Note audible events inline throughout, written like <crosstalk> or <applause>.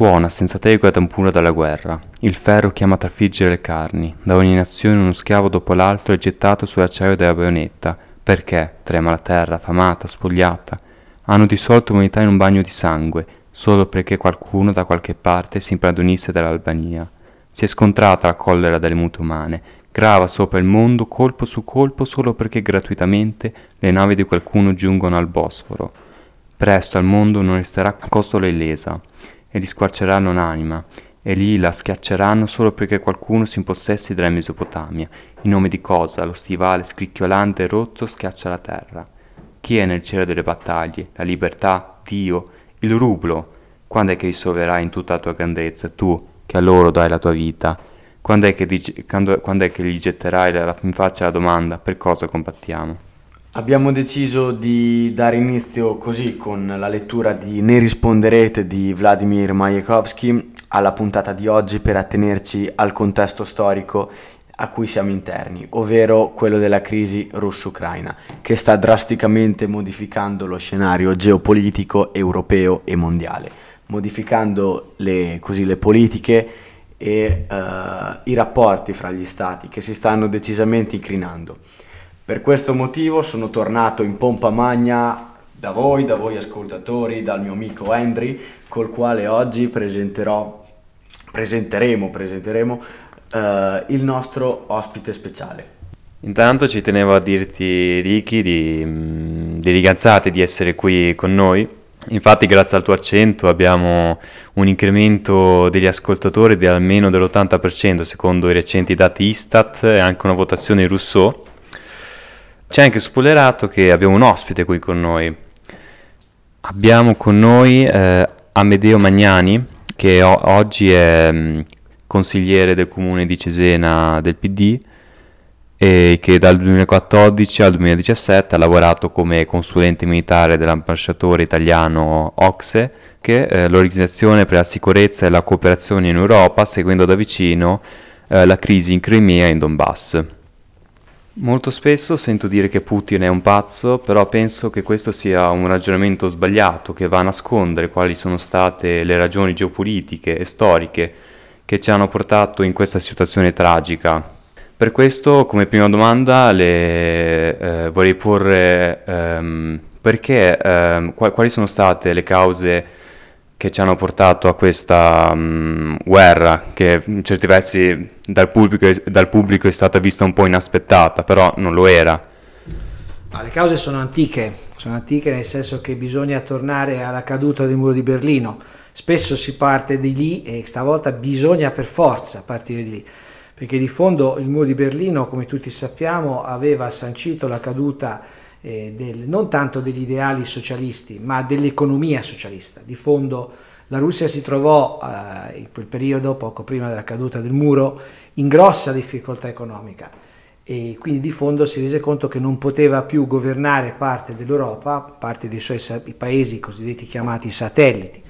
tuona senza tregua tampura dalla guerra. Il ferro chiama a trafiggere le carni. Da ogni nazione uno schiavo dopo l'altro è gettato sull'acciaio della baionetta. Perché? Trema la terra, affamata, spogliata. Hanno dissolto l'umanità in un bagno di sangue, solo perché qualcuno da qualche parte si impadronisse dell'Albania. Si è scontrata la collera delle mute umane, grava sopra il mondo colpo su colpo solo perché gratuitamente le navi di qualcuno giungono al Bosforo. Presto al mondo non resterà costola illesa, e li squarceranno l'anima, e lì la schiacceranno solo perché qualcuno si impossessi della Mesopotamia. In nome di cosa lo stivale scricchiolante e rozzo schiaccia la terra? Chi è nel cielo delle battaglie? La libertà? Dio? Il rublo? Quando è che risolverai in tutta la tua grandezza, tu che a loro dai la tua vita? Quando è che, dici, quando, quando è che gli getterai in faccia la domanda per cosa combattiamo? Abbiamo deciso di dare inizio così con la lettura di Ne risponderete di Vladimir Majakovsky alla puntata di oggi per attenerci al contesto storico a cui siamo interni, ovvero quello della crisi russo-ucraina, che sta drasticamente modificando lo scenario geopolitico europeo e mondiale, modificando le, così, le politiche e uh, i rapporti fra gli stati che si stanno decisamente incrinando. Per questo motivo sono tornato in pompa magna da voi, da voi ascoltatori, dal mio amico Henry, col quale oggi presenterò, presenteremo, presenteremo uh, il nostro ospite speciale. Intanto ci tenevo a dirti, Ricky, di, mm, di rigazzate di essere qui con noi. Infatti, grazie al tuo accento abbiamo un incremento degli ascoltatori di almeno dell'80% secondo i recenti dati Istat e anche una votazione Rousseau c'è anche spoilerato che abbiamo un ospite qui con noi. Abbiamo con noi eh, Amedeo Magnani, che o- oggi è mm, consigliere del comune di Cesena del PD e che dal 2014 al 2017 ha lavorato come consulente militare dell'ambasciatore italiano OXE, che è eh, l'Organizzazione per la sicurezza e la cooperazione in Europa, seguendo da vicino eh, la crisi in Crimea e in Donbass. Molto spesso sento dire che Putin è un pazzo, però penso che questo sia un ragionamento sbagliato che va a nascondere quali sono state le ragioni geopolitiche e storiche che ci hanno portato in questa situazione tragica. Per questo, come prima domanda, le, eh, vorrei porre ehm, perché, ehm, quali sono state le cause che ci hanno portato a questa um, guerra che in certi versi dal pubblico, dal pubblico, è stata vista un po' inaspettata, però non lo era. Ma le cause sono antiche, sono antiche nel senso che bisogna tornare alla caduta del muro di Berlino. Spesso si parte di lì e stavolta bisogna per forza partire di lì, perché di fondo il muro di Berlino, come tutti sappiamo, aveva sancito la caduta eh, del, non tanto degli ideali socialisti, ma dell'economia socialista. Di fondo la Russia si trovò eh, in quel periodo, poco prima della caduta del muro, in grossa difficoltà economica e quindi di fondo si rese conto che non poteva più governare parte dell'Europa, parte dei suoi paesi cosiddetti chiamati satelliti,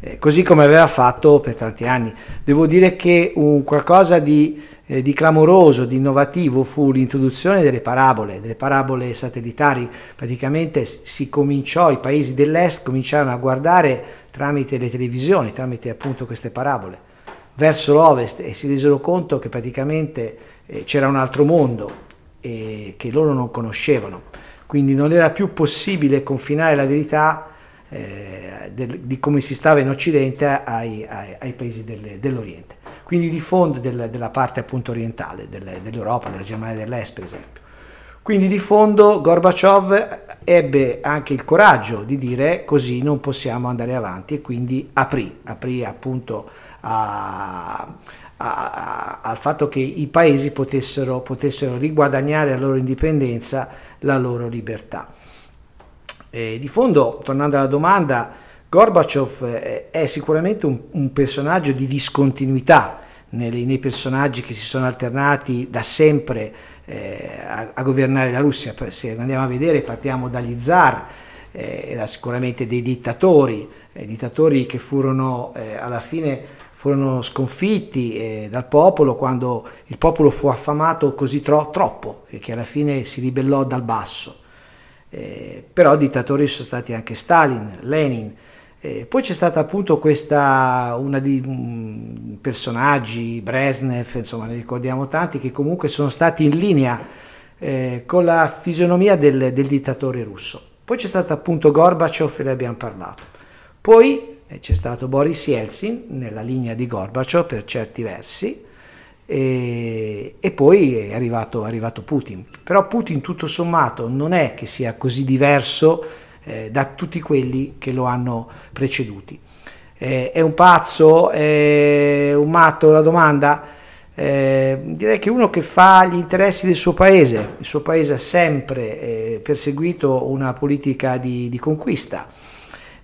eh, così come aveva fatto per tanti anni. Devo dire che un qualcosa di eh, di clamoroso, di innovativo fu l'introduzione delle parabole, delle parabole satellitari. Praticamente si cominciò, i paesi dell'est cominciarono a guardare tramite le televisioni, tramite appunto queste parabole, verso l'ovest e si resero conto che praticamente eh, c'era un altro mondo eh, che loro non conoscevano. Quindi non era più possibile confinare la verità eh, del, di come si stava in Occidente ai, ai, ai paesi del, dell'Oriente quindi di fondo del, della parte appunto orientale del, dell'Europa, della Germania dell'Est per esempio. Quindi di fondo Gorbaciov ebbe anche il coraggio di dire così non possiamo andare avanti e quindi aprì, aprì appunto a, a, a, al fatto che i paesi potessero, potessero riguadagnare la loro indipendenza, la loro libertà. E di fondo, tornando alla domanda, Gorbaciov eh, è sicuramente un, un personaggio di discontinuità nei, nei, personaggi che si sono alternati da sempre eh, a, a, governare la Russia. Se andiamo a vedere, partiamo dagli zar, eh, era sicuramente dei dittatori, eh, dittatori che furono eh, alla fine furono sconfitti eh, dal popolo quando il popolo fu affamato così tro- troppo che alla fine si ribellò dal basso. però dittatori sono stati anche Stalin, Lenin, Eh, poi c'è stata appunto questa, una di um, personaggi, Brezhnev, insomma ne ricordiamo tanti, che comunque sono stati in linea eh, con la fisionomia del, del, dittatore russo. Poi c'è stato appunto Gorbaciov e ne abbiamo parlato. Poi eh, c'è stato Boris Yeltsin nella linea di Gorbaciov per certi versi, e, e, poi è arrivato, è arrivato, Putin. Però Putin tutto sommato non è che sia così diverso eh, da tutti quelli che lo hanno preceduti. Eh, è un pazzo, è un matto la domanda? Eh, direi che uno che fa gli interessi del suo paese, il suo paese ha sempre eh, perseguito una politica di, di conquista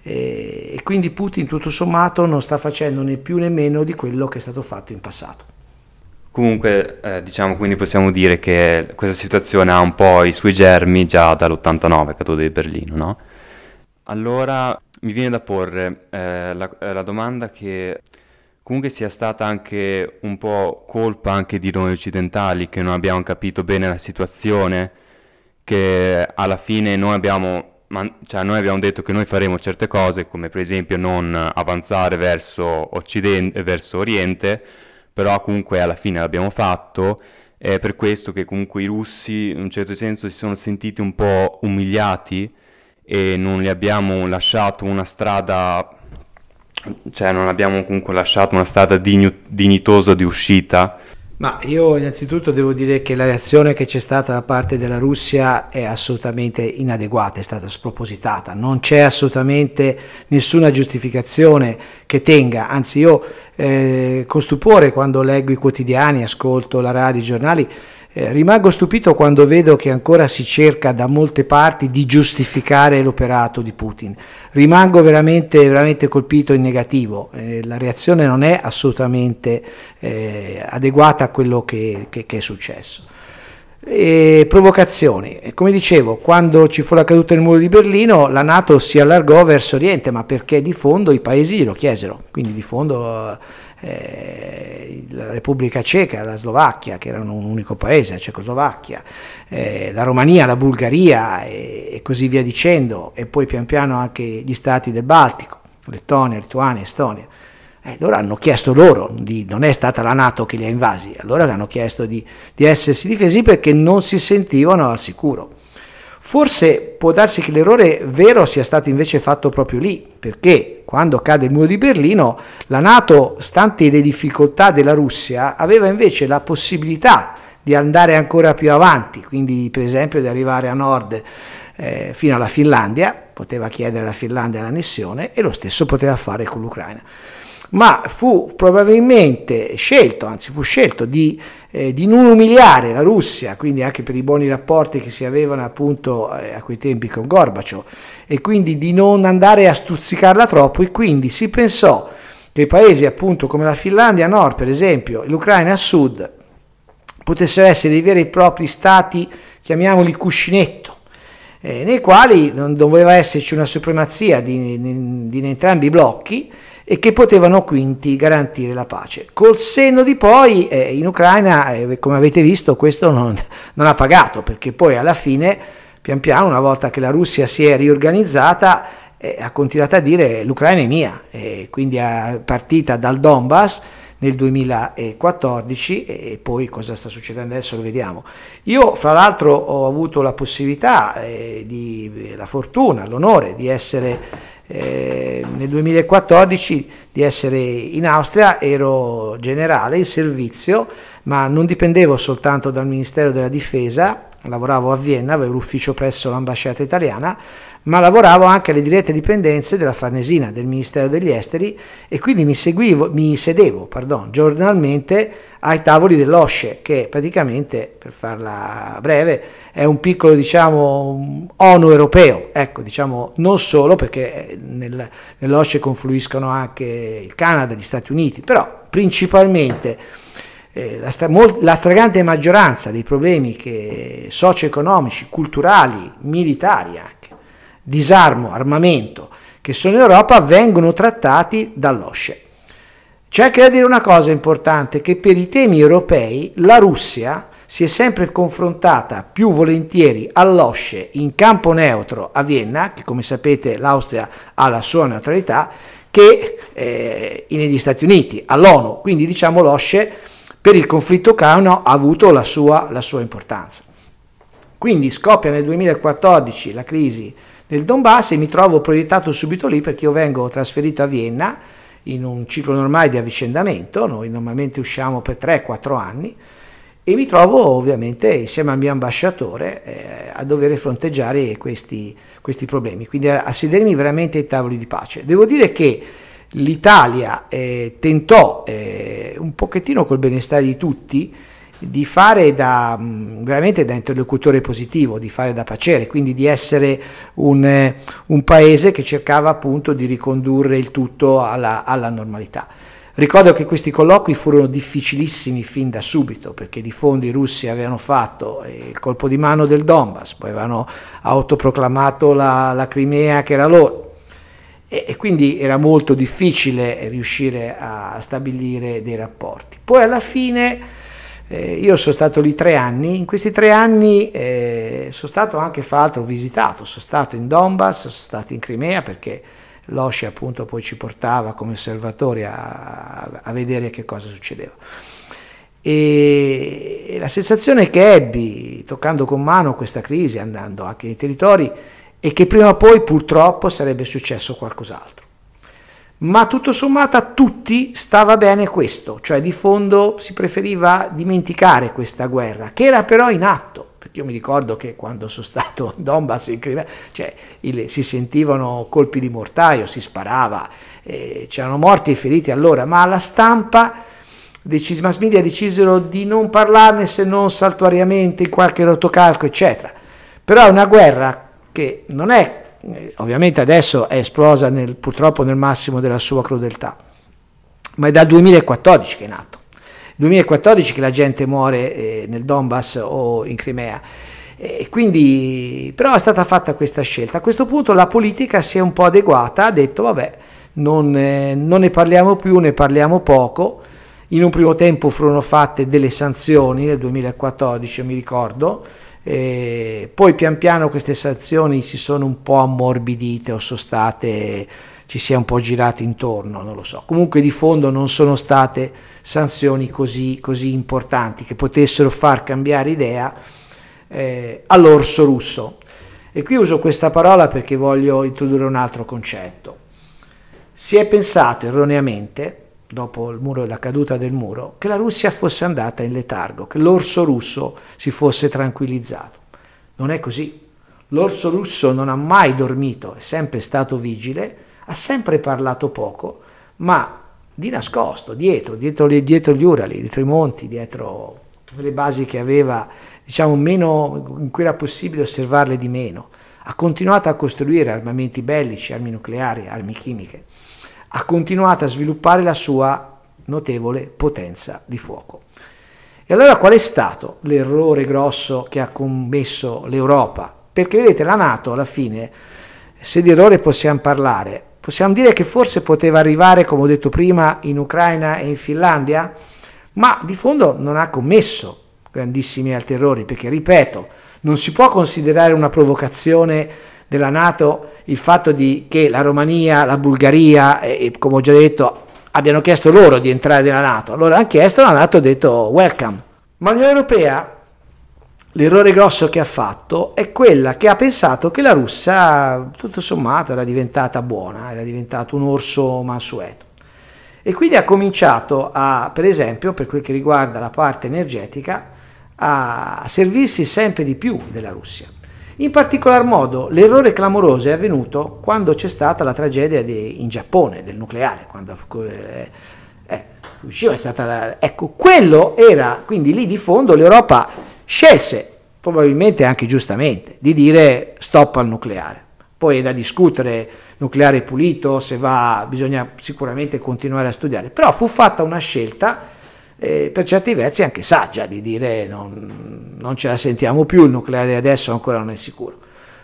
eh, e quindi Putin tutto sommato non sta facendo né più né meno di quello che è stato fatto in passato. Comunque, eh, diciamo, quindi possiamo dire che questa situazione ha un po' i suoi germi già dall'89, caduta di Berlino, no? Allora mi viene da porre eh, la, eh, la, domanda che comunque sia stata anche un po' colpa anche di noi occidentali che non abbiamo capito bene la situazione, che alla fine noi abbiamo, man- cioè noi abbiamo detto che noi faremo certe cose, come per esempio non avanzare verso, Occidente, verso Oriente, però comunque alla fine l'abbiamo fatto. È per questo che comunque i russi in un certo senso si sono sentiti un po' umiliati e non gli abbiamo lasciato una strada, cioè non abbiamo comunque lasciato una strada dignitosa di uscita. Ma io innanzitutto devo dire che la reazione che c'è stata da parte della Russia è assolutamente inadeguata, è stata spropositata, non c'è assolutamente nessuna giustificazione che tenga, anzi io eh, con stupore quando leggo i quotidiani, ascolto la radio, i giornali, eh, rimango stupito quando vedo che ancora si cerca da molte parti di giustificare l'operato di Putin. Rimango veramente, veramente colpito in negativo. Eh, la reazione non è assolutamente eh, adeguata a quello che, che, che è successo. E provocazioni. Come dicevo, quando ci fu la caduta del muro di Berlino, la Nato si allargò verso Oriente, ma perché di fondo i paesi glielo chiesero. Quindi di fondo eh, la Repubblica Ceca, la Slovacchia, che erano un unico paese, la Cecoslovacchia, eh, la Romania, la Bulgaria e, e, così via dicendo, e poi pian piano anche gli stati del Baltico, Lettonia, Lituania, Estonia. Eh, loro hanno chiesto loro, di, non è stata la Nato che li ha invasi, allora hanno chiesto di, di essersi difesi perché non si sentivano al sicuro. Forse può darsi che l'errore vero sia stato invece fatto proprio lì, perché quando cade il muro di Berlino, la Nato, stante le difficoltà della Russia, aveva invece la possibilità di andare ancora più avanti, quindi per esempio di arrivare a nord eh, fino alla Finlandia, poteva chiedere alla Finlandia l'annessione e lo stesso poteva fare con l'Ucraina ma fu probabilmente scelto, anzi fu scelto di, eh, di, non umiliare la Russia, quindi anche per i buoni rapporti che si avevano appunto eh, a quei tempi con Gorbaciov, e quindi di non andare a stuzzicarla troppo e quindi si pensò che paesi appunto come la Finlandia a nord, per esempio, e l'Ucraina a sud, potessero essere dei veri e propri stati, chiamiamoli cuscinetto, eh, nei quali non doveva esserci una supremazia di, di, di entrambi i blocchi, e che potevano quindi garantire la pace. Col senno di poi eh, in Ucraina, eh, come avete visto, questo non, <laughs> non, ha pagato perché poi alla fine, pian piano, una volta che la Russia si è riorganizzata, eh, ha continuato a dire l'Ucraina è mia, quindi è partita dal Donbass nel 2014 e poi cosa sta succedendo adesso lo vediamo. Io fra l'altro ho avuto la possibilità, eh, di, la fortuna, l'onore di essere eh, nel 2014 di essere in Austria, ero generale in servizio, ma non dipendevo soltanto dal Ministero della Difesa, lavoravo a Vienna, avevo l'ufficio presso l'ambasciata italiana, ma lavoravo anche alle dirette dipendenze della Farnesina, del Ministero degli Esteri e quindi mi, seguivo, mi sedevo pardon, giornalmente ai tavoli dell'OSCE, che praticamente, per farla breve, è un piccolo diciamo, ONU europeo, ecco, diciamo, non solo perché nel, nell'OSCE confluiscono anche il Canada, gli Stati Uniti, però principalmente eh, la, stra- molt- la, stragrande maggioranza dei problemi che, socio-economici, culturali, militari anche, disarmo, armamento che sono in Europa vengono trattati dall'OSCE. C'è anche da dire una cosa importante, che per i temi europei la Russia si è sempre confrontata più volentieri all'OSCE in campo neutro a Vienna, che come sapete l'Austria ha la sua neutralità, che eh, negli Stati Uniti, all'ONU. Quindi diciamo l'OSCE per il conflitto ucraino ha avuto la sua, la sua importanza. Quindi scoppia nel 2014 la crisi del Donbass e mi trovo proiettato subito lì perché io vengo trasferito a Vienna in un ciclo normale di avvicendamento, noi normalmente usciamo per 3-4 anni e mi trovo ovviamente insieme al mio ambasciatore eh, a dover fronteggiare questi, questi problemi, quindi a, a, sedermi veramente ai tavoli di pace. Devo dire che l'Italia eh, tentò eh, un pochettino col benestare di tutti di fare da mm, veramente da interlocutore positivo, di fare da pacere, quindi di essere un, eh, un paese che cercava appunto di ricondurre il tutto alla, alla normalità. Ricordo che questi colloqui furono difficilissimi fin da subito, perché di fondo i russi avevano fatto eh, il colpo di mano del Donbass, poi avevano autoproclamato la, la Crimea che era loro, e, e, quindi era molto difficile riuscire a stabilire dei rapporti. Poi alla fine eh, io sono stato lì tre anni, in questi tre anni eh, sono stato anche, fra l'altro, visitato, sono stato in Donbass, sono stato in Crimea perché l'OSCE appunto poi ci portava come osservatori a, a vedere che cosa succedeva. E, la sensazione che ebbi toccando con mano questa crisi, andando anche nei territori, è che prima o poi purtroppo sarebbe successo qualcos'altro. Ma tutto sommato a tutti stava bene questo, cioè di fondo si preferiva dimenticare questa guerra, che era però in atto perché io mi ricordo che quando sono stato in Donbass, in Crimea, cioè, il, si sentivano colpi di mortaio, si sparava, eh, c'erano morti e feriti allora, ma alla stampa i mass media decisero di non parlarne se non saltuariamente in qualche rotocalco, eccetera. Però è una guerra che non è, eh, ovviamente adesso è esplosa nel, purtroppo nel massimo della sua crudeltà, ma è dal 2014 che è nato. 2014 che la gente muore eh, nel Donbass o in Crimea. E quindi, però è stata fatta questa scelta. A questo punto la politica si è un po' adeguata, ha detto vabbè, non, eh, non ne parliamo più, ne parliamo poco. In un primo tempo furono fatte delle sanzioni nel 2014, mi ricordo, e poi pian piano queste sanzioni si sono un po' ammorbidite o sono state ci sia un po' girati intorno, non lo so. Comunque di fondo non sono state sanzioni così, così importanti che potessero far cambiare idea eh, all'orso russo. E qui uso questa parola perché voglio introdurre un altro concetto. Si è pensato erroneamente, dopo muro, la caduta del muro, che la Russia fosse andata in letargo, che l'orso russo si fosse tranquillizzato. Non è così. L'orso russo non ha mai dormito, è sempre stato vigile, ha sempre parlato poco, ma di nascosto, dietro, dietro, dietro gli Urali, dietro i monti, dietro le basi che aveva, diciamo, meno, in cui era possibile osservarle di meno. Ha continuato a costruire armamenti bellici, armi nucleari, armi chimiche. Ha continuato a sviluppare la sua notevole potenza di fuoco. E allora qual è stato l'errore grosso che ha commesso l'Europa? Perché vedete, la Nato alla fine, se di errore possiamo parlare, Possiamo dire che forse poteva arrivare, come ho detto prima, in Ucraina e in Finlandia, ma di fondo non ha commesso grandissimi altri errori, perché, ripeto, non si può considerare una provocazione della Nato il fatto di, che la Romania, la Bulgaria e, come ho già detto, abbiano chiesto loro di entrare nella Nato. Allora hanno chiesto, la Nato ha detto welcome. Ma l'Unione Europea L'errore grosso che ha fatto è quella che ha pensato che la Russia, tutto sommato, era diventata buona, era diventato un orso mansueto. E quindi ha cominciato a, per esempio, per quel che riguarda la parte energetica, a servirsi sempre di più della Russia. In particolar modo l'errore clamoroso è avvenuto quando c'è stata la tragedia di, in Giappone del nucleare, quando eh, eh, Fukushima è stata la, ecco, quello era, quindi lì di fondo l'Europa scelse, probabilmente anche giustamente, di dire stop al nucleare. Poi è da discutere nucleare pulito, se va, bisogna sicuramente continuare a studiare, però fu fatta una scelta eh, per certi versi anche saggia di dire non, non ce la sentiamo più, il nucleare adesso ancora non è sicuro.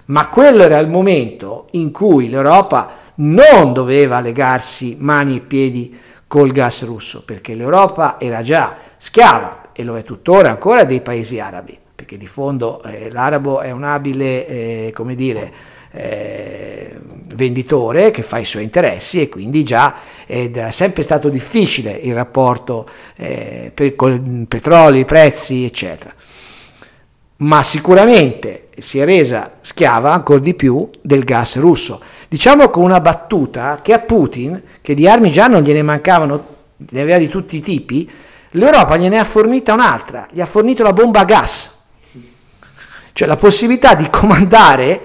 Ma quello era il momento in cui l'Europa non doveva legarsi mani e piedi col gas russo, perché l'Europa era già schiava e lo è tuttora ancora dei paesi arabi, perché di fondo eh, l'arabo è un abile, eh, come dire, eh, venditore che fa i suoi interessi e quindi già è sempre stato difficile il rapporto eh, per, con petrolio, i prezzi, eccetera. Ma sicuramente si è resa schiava ancora di più del gas russo. Diciamo con una battuta che a Putin, che di armi già non gliene mancavano, ne aveva di tutti i tipi, l'Europa gliene ha fornita un'altra, gli ha fornito la bomba a gas, cioè la possibilità di comandare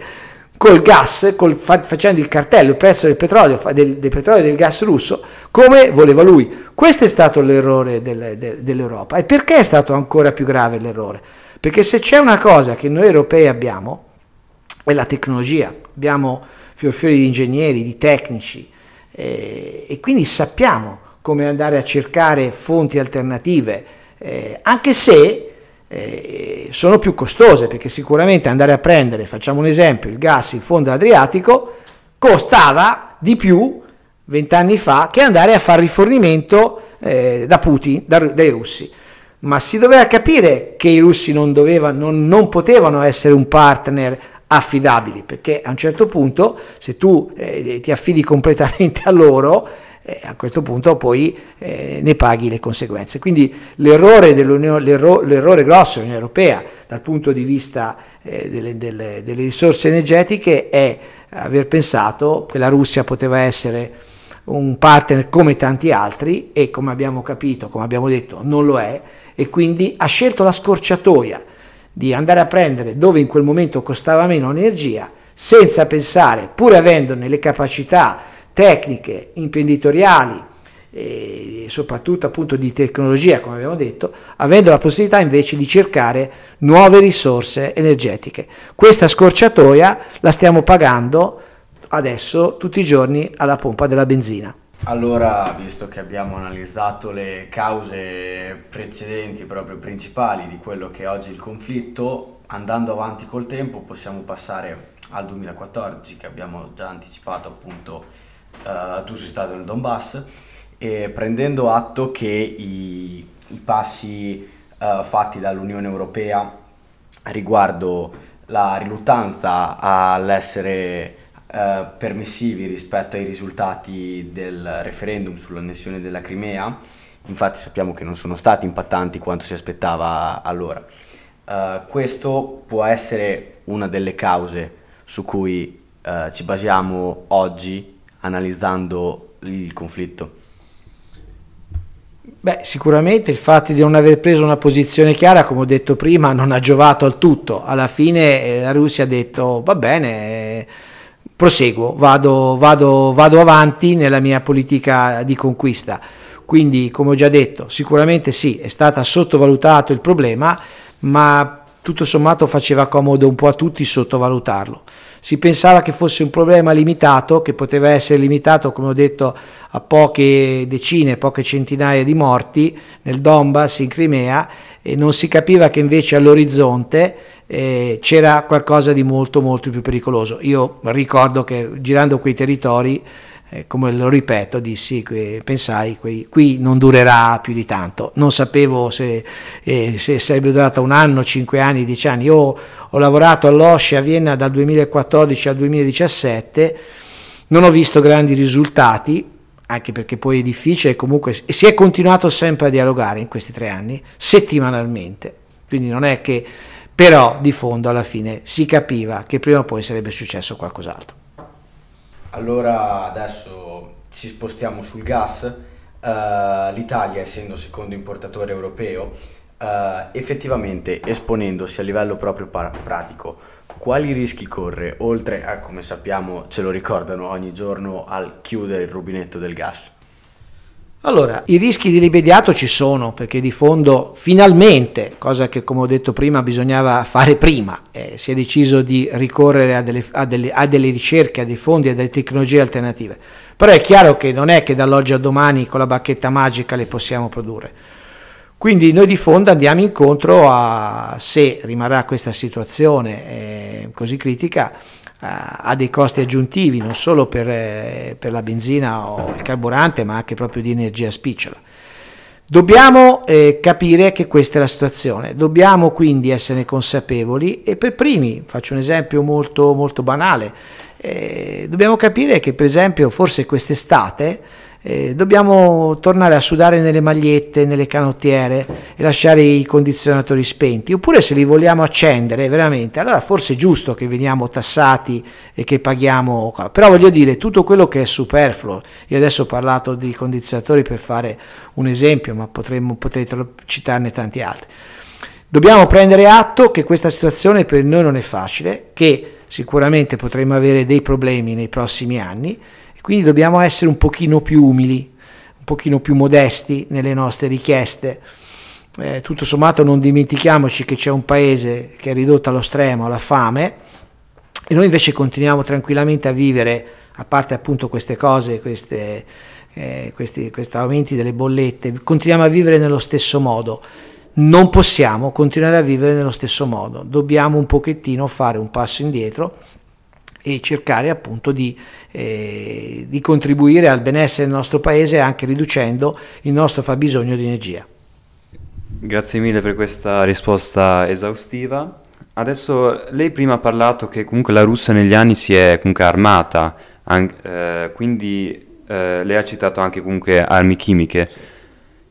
col gas, col, facendo il cartello, il prezzo del petrolio, del, del petrolio e del gas russo, come voleva lui. Questo è stato l'errore del, del, dell'Europa. E perché è stato ancora più grave l'errore? Perché se c'è una cosa che noi europei abbiamo, è la tecnologia. Abbiamo fiori di ingegneri, di tecnici, eh, e quindi sappiamo come andare a cercare fonti alternative, eh, anche se eh, sono più costose perché sicuramente andare a prendere, facciamo un esempio, il gas in fondo adriatico costava di più vent'anni fa che andare a fare rifornimento eh, da Putin, da, dai russi. Ma si doveva capire che i russi non, doveva, non, non potevano essere un partner affidabili perché a un certo punto se tu eh, ti affidi completamente a loro eh, a questo punto poi eh, ne paghi le conseguenze. Quindi l'errore, l'erro, l'errore grosso dell'Unione Europea dal punto di vista eh, delle, delle, delle, risorse energetiche è aver pensato che la Russia poteva essere un partner come tanti altri e come abbiamo capito, come abbiamo detto, non lo è e quindi ha scelto la scorciatoia di andare a prendere dove in quel momento costava meno energia senza pensare, pur avendone le capacità tecniche, imprenditoriali e soprattutto appunto di tecnologia, come abbiamo detto, avendo la possibilità invece di cercare nuove risorse energetiche. Questa scorciatoia la stiamo pagando adesso tutti i giorni alla pompa della benzina. Allora, visto che abbiamo analizzato le cause precedenti, proprio principali di quello che è oggi il conflitto, andando avanti col tempo possiamo passare al 2014 che abbiamo già anticipato appunto uh, tu sei stato nel Donbass, e prendendo atto che i, i passi uh, fatti dall'Unione Europea riguardo la riluttanza all'essere uh, permissivi rispetto ai risultati del referendum sull'annessione della Crimea, infatti sappiamo che non sono stati impattanti quanto si aspettava allora. Uh, questo può essere una delle cause su cui uh, ci basiamo oggi analizzando il conflitto? Beh, sicuramente il fatto di non aver preso una posizione chiara, come ho detto prima, non ha giovato al tutto. Alla fine eh, la Russia ha detto va bene, eh, proseguo, vado, vado, vado avanti nella mia politica di conquista. Quindi, come ho già detto, sicuramente sì, è stato sottovalutato il problema, ma tutto sommato faceva comodo un po' a tutti sottovalutarlo si pensava che fosse un problema limitato, che poteva essere limitato, come ho detto, a poche decine, poche centinaia di morti nel Donbass, in Crimea, e non si capiva che invece all'orizzonte eh, c'era qualcosa di molto molto più pericoloso. Io ricordo che girando quei territori eh, come lo ripeto, dissi, que, pensai, que, qui non durerà più di tanto. Non sapevo se, eh, se sarebbe durata un anno, cinque anni, dieci anni. Io ho, lavorato all'Osce a Vienna dal 2014 al 2017, non ho visto grandi risultati, anche perché poi è difficile, comunque si è continuato sempre a dialogare in questi tre anni, settimanalmente. Quindi non è che, però di fondo alla fine si capiva che prima o poi sarebbe successo qualcos'altro. Allora adesso ci spostiamo sul gas. Uh, L'Italia, essendo secondo importatore europeo, uh, effettivamente esponendosi a livello proprio par- pratico, quali rischi corre, oltre a, come sappiamo, ce lo ricordano ogni giorno, al chiudere il rubinetto del gas? Allora, i rischi di rimediato ci sono perché di fondo finalmente, cosa che come ho detto prima bisognava fare prima, eh, si è deciso di ricorrere a delle, a, delle, a delle, ricerche, a dei fondi, a delle tecnologie alternative. Però è chiaro che non è che dall'oggi a domani con la bacchetta magica le possiamo produrre. Quindi noi di fondo andiamo incontro a, se rimarrà questa situazione eh, così critica, ha dei costi aggiuntivi non solo per, eh, per, la benzina o il carburante ma anche proprio di energia spicciola. Dobbiamo eh, capire che questa è la situazione, dobbiamo quindi essere consapevoli e per primi, faccio un esempio molto, molto banale, eh, dobbiamo capire che per esempio forse quest'estate eh, dobbiamo tornare a sudare nelle magliette, nelle canottiere e lasciare i condizionatori spenti, oppure se li vogliamo accendere veramente, allora forse è giusto che veniamo tassati e che paghiamo, però voglio dire tutto quello che è superfluo, io adesso ho parlato di condizionatori per fare un esempio, ma potremmo, potrete citarne tanti altri. Dobbiamo prendere atto che questa situazione per noi non è facile, che sicuramente potremo avere dei problemi nei prossimi anni, quindi dobbiamo essere un pochino più umili, un pochino più modesti nelle nostre richieste. Eh, tutto sommato non dimentichiamoci che c'è un paese che è ridotto allo stremo, alla fame, e noi invece continuiamo tranquillamente a vivere, a parte appunto queste cose, queste, eh, questi, questi aumenti delle bollette, continuiamo a vivere nello stesso modo. Non possiamo continuare a vivere nello stesso modo, dobbiamo un pochettino fare un passo indietro e cercare appunto di, eh, di contribuire al benessere del nostro paese anche riducendo il nostro fabbisogno di energia. Grazie mille per questa risposta esaustiva. Adesso lei prima ha parlato che comunque la Russia negli anni si è comunque armata, anche, eh, quindi eh, lei ha citato anche comunque armi chimiche.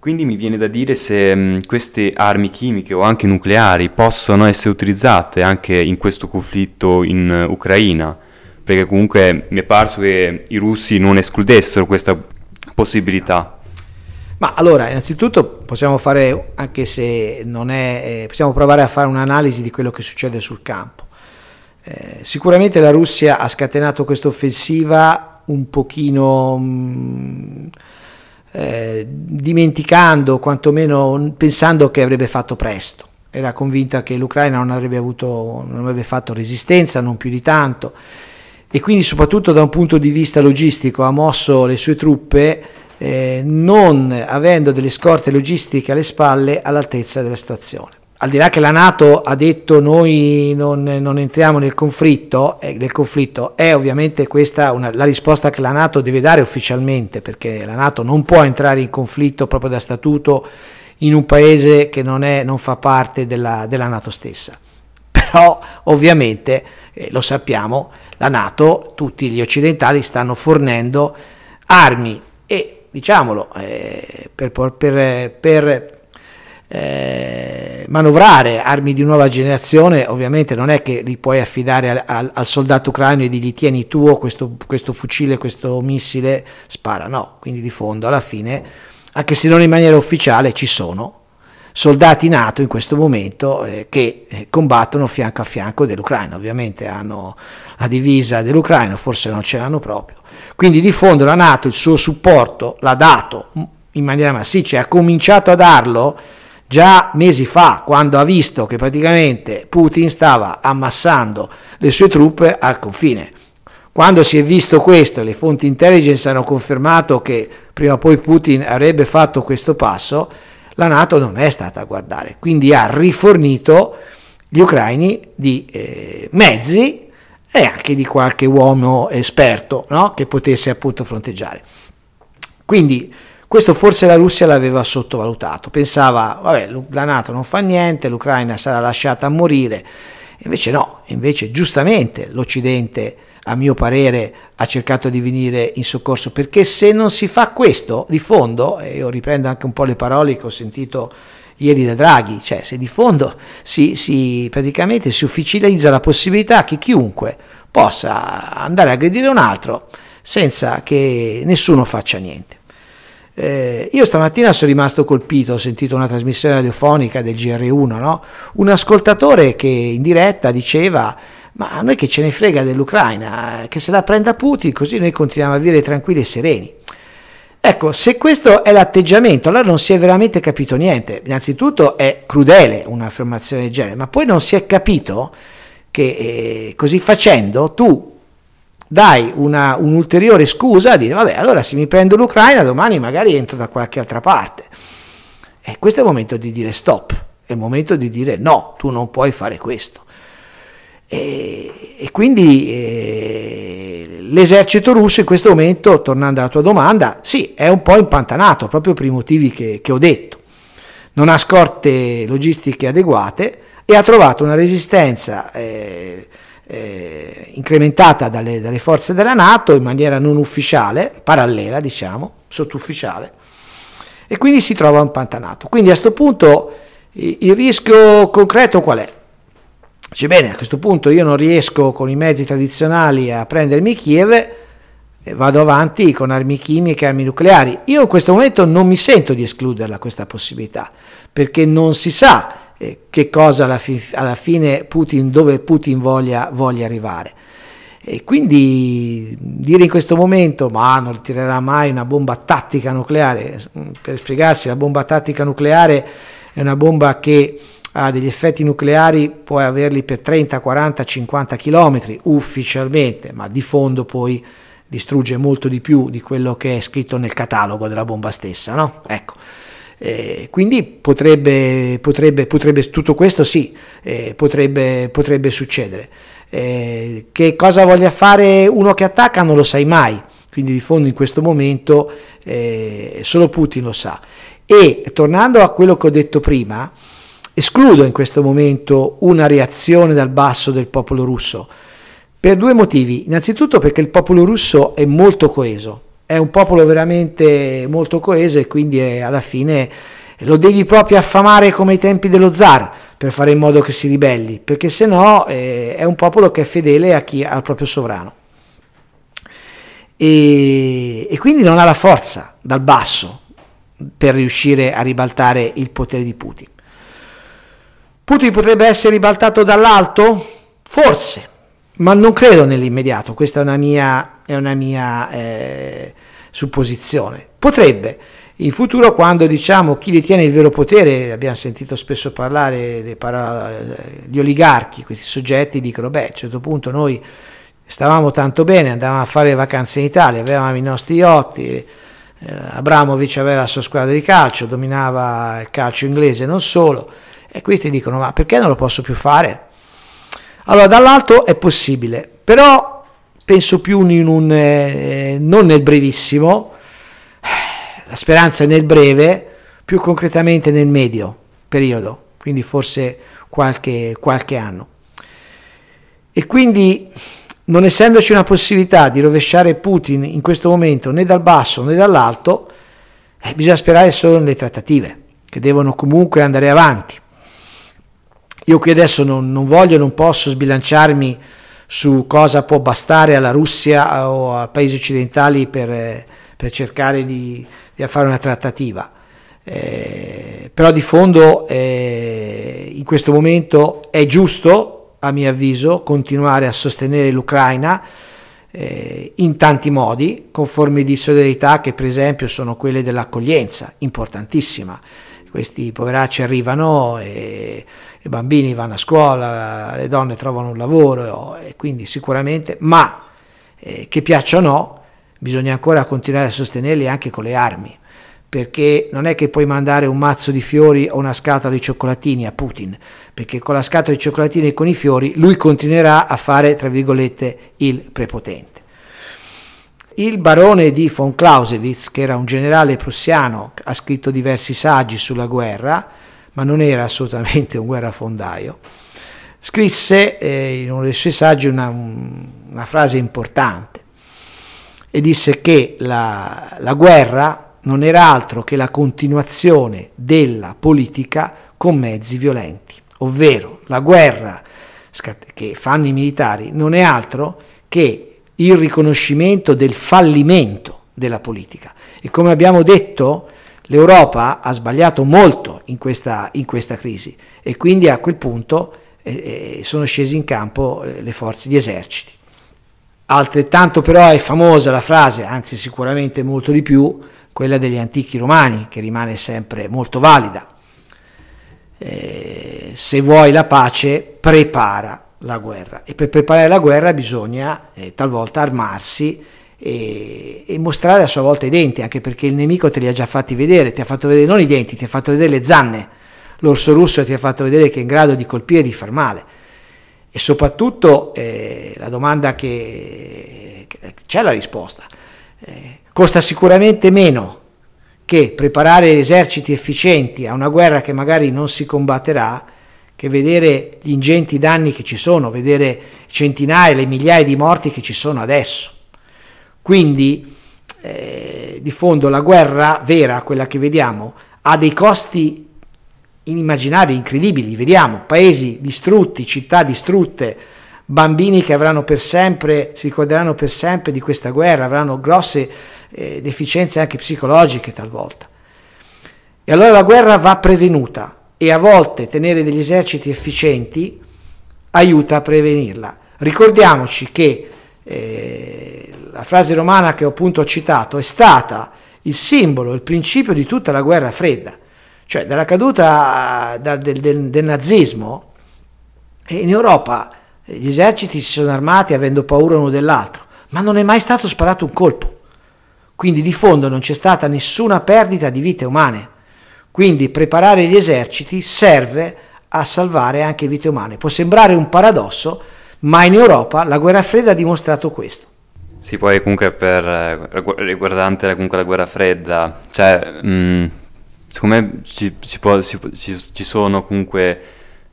Quindi mi viene da dire se mh, queste armi chimiche o anche nucleari possono essere utilizzate anche in questo conflitto in uh, Ucraina perché comunque mi è parso che i russi non escludessero questa possibilità. Ma allora, innanzitutto possiamo fare, anche se non è, eh, possiamo provare a fare un'analisi di quello che succede sul campo. Eh, sicuramente la Russia ha scatenato questa offensiva un pochino mh, mm, eh, dimenticando, quantomeno pensando che avrebbe fatto presto. Era convinta che l'Ucraina non avrebbe, avuto, non avrebbe fatto resistenza, non più di tanto e quindi soprattutto da un punto di vista logistico ha mosso le sue truppe eh, non avendo delle scorte logistiche alle spalle all'altezza della situazione. Al di là che la Nato ha detto noi non, non entriamo nel conflitto, eh, nel conflitto, è ovviamente questa una, la risposta che la Nato deve dare ufficialmente, perché la Nato non può entrare in conflitto proprio da statuto in un paese che non, è, non fa parte della, della Nato stessa. <laughs> Però ovviamente, eh, lo sappiamo, la Nato, tutti gli occidentali stanno fornendo armi e diciamolo eh, per, per, per eh, manovrare armi di nuova generazione ovviamente non è che li puoi affidare al, al, al soldato ucraino e gli tieni tuo questo, questo fucile, questo missile, spara, no, quindi di fondo alla fine, anche se non in maniera ufficiale, ci sono soldati NATO in questo momento eh, che eh, combattono fianco a fianco dell'Ucraina, ovviamente hanno la divisa dell'Ucraina, forse non ce l'hanno proprio. Quindi di fondo la Nato il suo supporto l'ha dato in maniera massiccia e ha cominciato a darlo già mesi fa, quando ha visto che praticamente Putin stava ammassando le sue truppe al confine. Quando si è visto questo e le fonti intelligence hanno confermato che prima o poi Putin avrebbe fatto questo passo, la Nato non è stata a guardare, quindi ha rifornito gli ucraini di eh, mezzi e anche di qualche uomo esperto no? che potesse appunto fronteggiare. Quindi questo forse la Russia l'aveva sottovalutato, pensava, vabbè, la Nato non fa niente, l'Ucraina sarà lasciata a morire, invece no, invece giustamente l'Occidente a mio parere ha cercato di venire in soccorso, perché se non si fa questo di fondo, e io riprendo anche un po' le parole che ho sentito ieri da Draghi, cioè se di fondo si, si praticamente si ufficializza la possibilità che chiunque possa andare a aggredire un altro senza che nessuno faccia niente. Eh, io stamattina sono rimasto colpito, ho sentito una trasmissione radiofonica del GR1, no? un ascoltatore che in diretta diceva ma a noi che ce ne frega dell'Ucraina, che se la prenda Putin, così noi continuiamo a vivere tranquilli e sereni. Ecco, se questo è l'atteggiamento, allora non si è veramente capito niente. Innanzitutto è crudele un'affermazione del genere, ma poi non si è capito che eh, così facendo tu dai una, un'ulteriore scusa a dire vabbè allora se mi prendo l'Ucraina domani magari entro da qualche altra parte. E questo è il momento di dire stop, è il momento di dire no, tu non puoi fare questo. E, e quindi eh, l'esercito russo in questo momento, tornando alla tua domanda, sì, è un po' impantanato proprio per i motivi che, che ho detto. Non ha scorte logistiche adeguate e ha trovato una resistenza eh, eh, incrementata dalle, dalle, forze della Nato in maniera non ufficiale, parallela diciamo, sottufficiale, e quindi si trova impantanato. Quindi a questo punto il rischio concreto qual è? Dice bene, a questo punto io non riesco con i mezzi tradizionali a prendermi Kiev, vado avanti con armi chimiche e armi nucleari. Io in questo momento non mi sento di escluderla questa possibilità, perché non si sa eh, che cosa alla, fi- alla, fine Putin, dove Putin voglia, voglia arrivare. E quindi dire in questo momento ma non tirerà mai una bomba tattica nucleare, per spiegarsi la bomba tattica nucleare è una bomba che ha degli effetti nucleari, puoi averli per 30, 40, 50 km ufficialmente, ma di fondo poi distrugge molto di più di quello che è scritto nel catalogo della bomba stessa. No? Ecco. Eh, quindi potrebbe, potrebbe, potrebbe, tutto questo sì, eh, potrebbe, potrebbe succedere. Eh, che cosa voglia fare uno che attacca non lo sai mai, quindi di fondo in questo momento eh, solo Putin lo sa. E tornando a quello che ho detto prima, Escludo in questo momento una reazione dal basso del popolo russo, per due motivi. Innanzitutto perché il popolo russo è molto coeso, è un popolo veramente molto coeso e quindi è, alla fine lo devi proprio affamare come ai tempi dello zar per fare in modo che si ribelli, perché se no eh, è un popolo che è fedele chi, al proprio sovrano. E, e quindi non ha la forza dal basso per riuscire a ribaltare il potere di Putin. Putin potrebbe essere ribaltato dall'alto? Forse, ma non credo nell'immediato, questa è una mia, è una mia eh, supposizione. Potrebbe, in futuro quando diciamo chi detiene il vero potere, abbiamo sentito spesso parlare gli oligarchi, questi soggetti dicono, beh, a un certo punto noi stavamo tanto bene, andavamo a fare vacanze in Italia, avevamo i nostri yacht, eh, Abramovic aveva la sua squadra di calcio, dominava il calcio inglese non solo, e questi dicono, ma perché non lo posso più fare? Allora, dall'alto è possibile, però penso più in un, eh, non nel brevissimo, la speranza è nel breve, più concretamente nel medio periodo, quindi forse qualche, qualche anno. E quindi, non essendoci una possibilità di rovesciare Putin in questo momento né dal basso né dall'alto, eh, bisogna sperare solo nelle trattative, che devono comunque andare avanti. Io qui adesso non, non voglio, non posso sbilanciarmi su cosa può bastare alla Russia o a paesi occidentali per, per cercare di, di, fare una trattativa. Eh, però di fondo eh, in questo momento è giusto, a mio avviso, continuare a sostenere l'Ucraina eh, in tanti modi, con forme di solidarietà che per esempio sono quelle dell'accoglienza, importantissima. Questi poveracci arrivano e i bambini vanno a scuola, le donne trovano un lavoro e quindi sicuramente, ma eh, che piaccia o no, bisogna ancora continuare a sostenerli anche con le armi, perché non è che puoi mandare un mazzo di fiori o una scatola di cioccolatini a Putin, perché con la scatola di cioccolatini e con i fiori lui continuerà a fare, tra virgolette, il prepotente. Il barone di von Clausewitz, che era un generale prussiano, ha scritto diversi saggi sulla guerra, ma non era assolutamente un guerrafondaio, scrisse eh, in uno dei suoi saggi una, una, frase importante e disse che la, la guerra non era altro che la continuazione della politica con mezzi violenti, ovvero la guerra che fanno i militari non è altro che il riconoscimento del fallimento della politica. E come abbiamo detto, L'Europa ha sbagliato molto in questa, in questa crisi e quindi a quel punto eh, eh, sono scesi in campo eh, le forze, gli eserciti. Altrettanto però è famosa la frase, anzi sicuramente molto di più, quella degli antichi romani, che rimane sempre molto valida. Eh, se vuoi la pace, prepara la guerra. E per preparare la guerra bisogna eh, talvolta armarsi e, e, mostrare a sua volta i denti, anche perché il nemico te li ha già fatti vedere, ti ha fatto vedere non i denti, ti ha fatto vedere le zanne, l'orso russo ti ha fatto vedere che è in grado di colpire e di far male. E soprattutto eh, la domanda che, che, c'è la risposta. Eh, costa sicuramente meno che preparare eserciti efficienti a una guerra che magari non si combatterà che vedere gli ingenti danni che ci sono, vedere centinaia, le migliaia di morti che ci sono adesso. Quindi, eh, di fondo, la guerra vera, quella che vediamo, ha dei costi inimmaginabili, incredibili. Vediamo paesi distrutti, città distrutte, bambini che avranno per sempre, si ricorderanno per sempre di questa guerra, avranno grosse eh, deficienze anche psicologiche talvolta. E allora la guerra va prevenuta e a volte tenere degli eserciti efficienti aiuta a prevenirla. Ricordiamoci che eh, la frase romana che ho appunto citato è stata il simbolo, il principio di tutta la guerra fredda, cioè dalla caduta da, del, del, del nazismo in Europa gli eserciti si sono armati avendo paura uno dell'altro, ma non è mai stato sparato un colpo. Quindi di fondo non c'è stata nessuna perdita di vite umane. Quindi preparare gli eserciti serve a salvare anche vite umane. Può sembrare un paradosso, ma in Europa la guerra fredda ha dimostrato questo. Sì, poi comunque per eh, riguardante comunque la guerra fredda, cioè, mh, mm, secondo me ci, ci, può, ci, ci sono comunque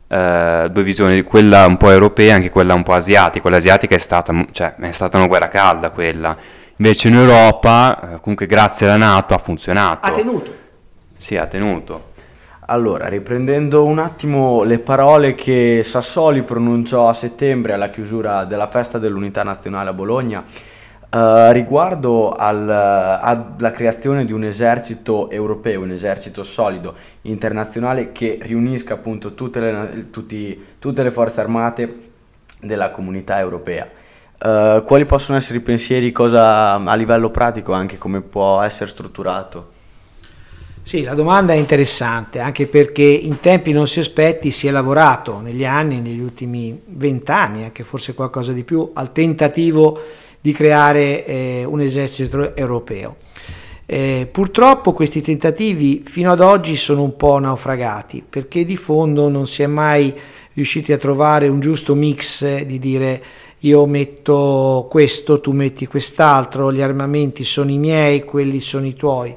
eh, due visioni, quella un po' europea e anche quella un po' asiatica. Quella asiatica è stata, cioè, è stata una guerra calda quella Invece in Europa, eh, comunque grazie alla Nato, ha funzionato. Ha tenuto. Sì, ha tenuto. Allora, riprendendo un attimo le parole che Sassoli pronunciò a settembre alla chiusura della festa dell'unità nazionale a Bologna, Uh, riguardo al, alla creazione di un esercito europeo, un esercito solido, internazionale che riunisca appunto tutte le, tutti, tutte le forze armate della comunità europea. Uh, quali possono essere i pensieri, cosa a livello pratico anche come può essere strutturato? Sì, la domanda è interessante anche perché in tempi non sospetti si è lavorato negli anni, negli ultimi vent'anni, anche forse qualcosa di più, al tentativo di creare eh, un esercito europeo. Eh, purtroppo questi tentativi fino ad oggi sono un po' naufragati perché di fondo non si è mai riusciti a trovare un giusto mix di dire io metto questo, tu metti quest'altro, gli armamenti sono i miei, quelli sono i tuoi.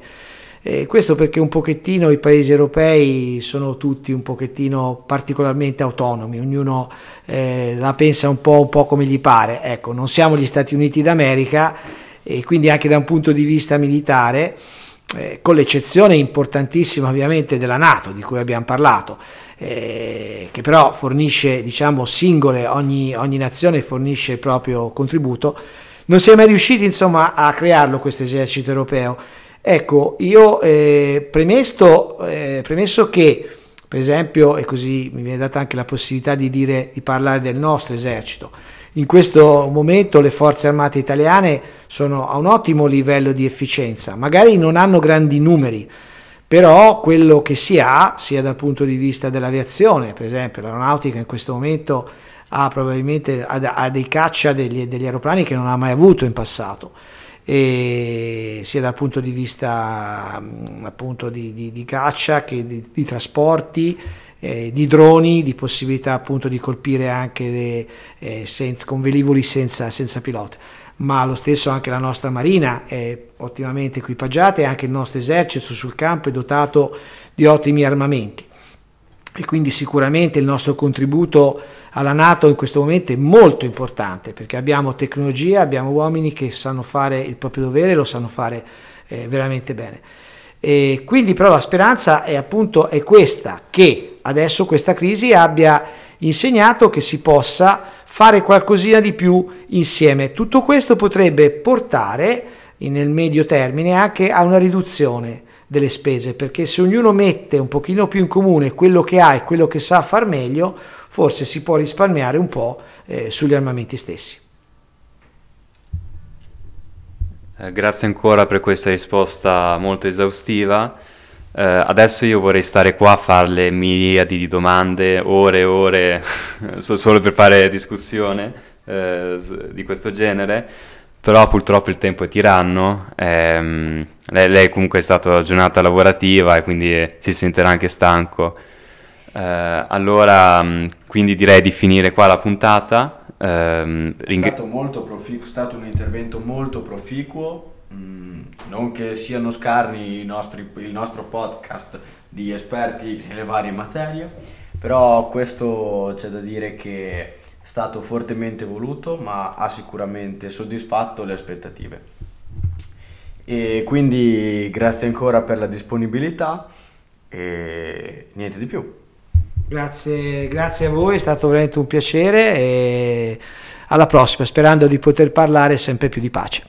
E questo perché un pochettino i paesi europei sono tutti un pochettino particolarmente autonomi, ognuno eh, la pensa un po', un po' come gli pare. Ecco, non siamo gli Stati Uniti d'America e quindi anche da un punto di vista militare, eh, con l'eccezione importantissima ovviamente della Nato di cui abbiamo parlato, eh, che però fornisce, diciamo, singole, ogni, ogni nazione fornisce il proprio contributo, non si è mai riusciti insomma a crearlo questo esercito europeo. Ecco, io eh, premesso, eh, premesso che, per esempio, e così mi viene data anche la possibilità di, dire, di parlare del nostro esercito, in questo momento le forze armate italiane sono a un ottimo livello di efficienza, magari non hanno grandi numeri, però quello che si ha, sia dal punto di vista dell'aviazione, per esempio l'aeronautica in questo momento ha probabilmente ha, ha dei caccia degli, degli, aeroplani che non ha mai avuto in passato, sia dal punto di vista appunto di, di, di caccia che di, di trasporti, eh, di droni, di possibilità appunto di colpire anche le, eh, senza, con velivoli senza, senza pilota ma lo stesso anche la nostra marina è ottimamente equipaggiata e anche il nostro esercito sul campo è dotato di ottimi armamenti e quindi sicuramente il nostro contributo alla Nato in questo momento è molto importante perché abbiamo tecnologia, abbiamo uomini che sanno fare il proprio dovere e lo sanno fare eh, veramente bene. E quindi però la speranza è appunto è questa, che adesso questa crisi abbia insegnato che si possa fare qualcosina di più insieme. Tutto questo potrebbe portare nel medio termine anche a una riduzione delle spese, perché se ognuno mette un pochino più in comune quello che ha e quello che sa far meglio, forse si può risparmiare un po' eh, sugli armamenti stessi. Eh, grazie ancora per questa risposta molto esaustiva. Uh, adesso io vorrei stare qua a fare miriadi di domande, ore e ore, <laughs> solo per fare discussione uh, di questo genere, però purtroppo il tempo è tiranno. Ehm, lei, lei, comunque è stata una giornata lavorativa e quindi si sentirà anche stanco. Eh, allora, mh, quindi direi di finire qua la puntata. È ring- stato, molto proficuo, è stato un intervento molto proficuo, mm, non che siano scarni i nostri- il nostro podcast di esperti nelle varie materie, però questo c'è da dire che è stato fortemente voluto, ma ha sicuramente soddisfatto le aspettative. E quindi grazie ancora per la disponibilità e niente di più. Grazie, grazie a voi, è stato veramente un piacere e alla prossima, sperando di poter parlare sempre più di pace.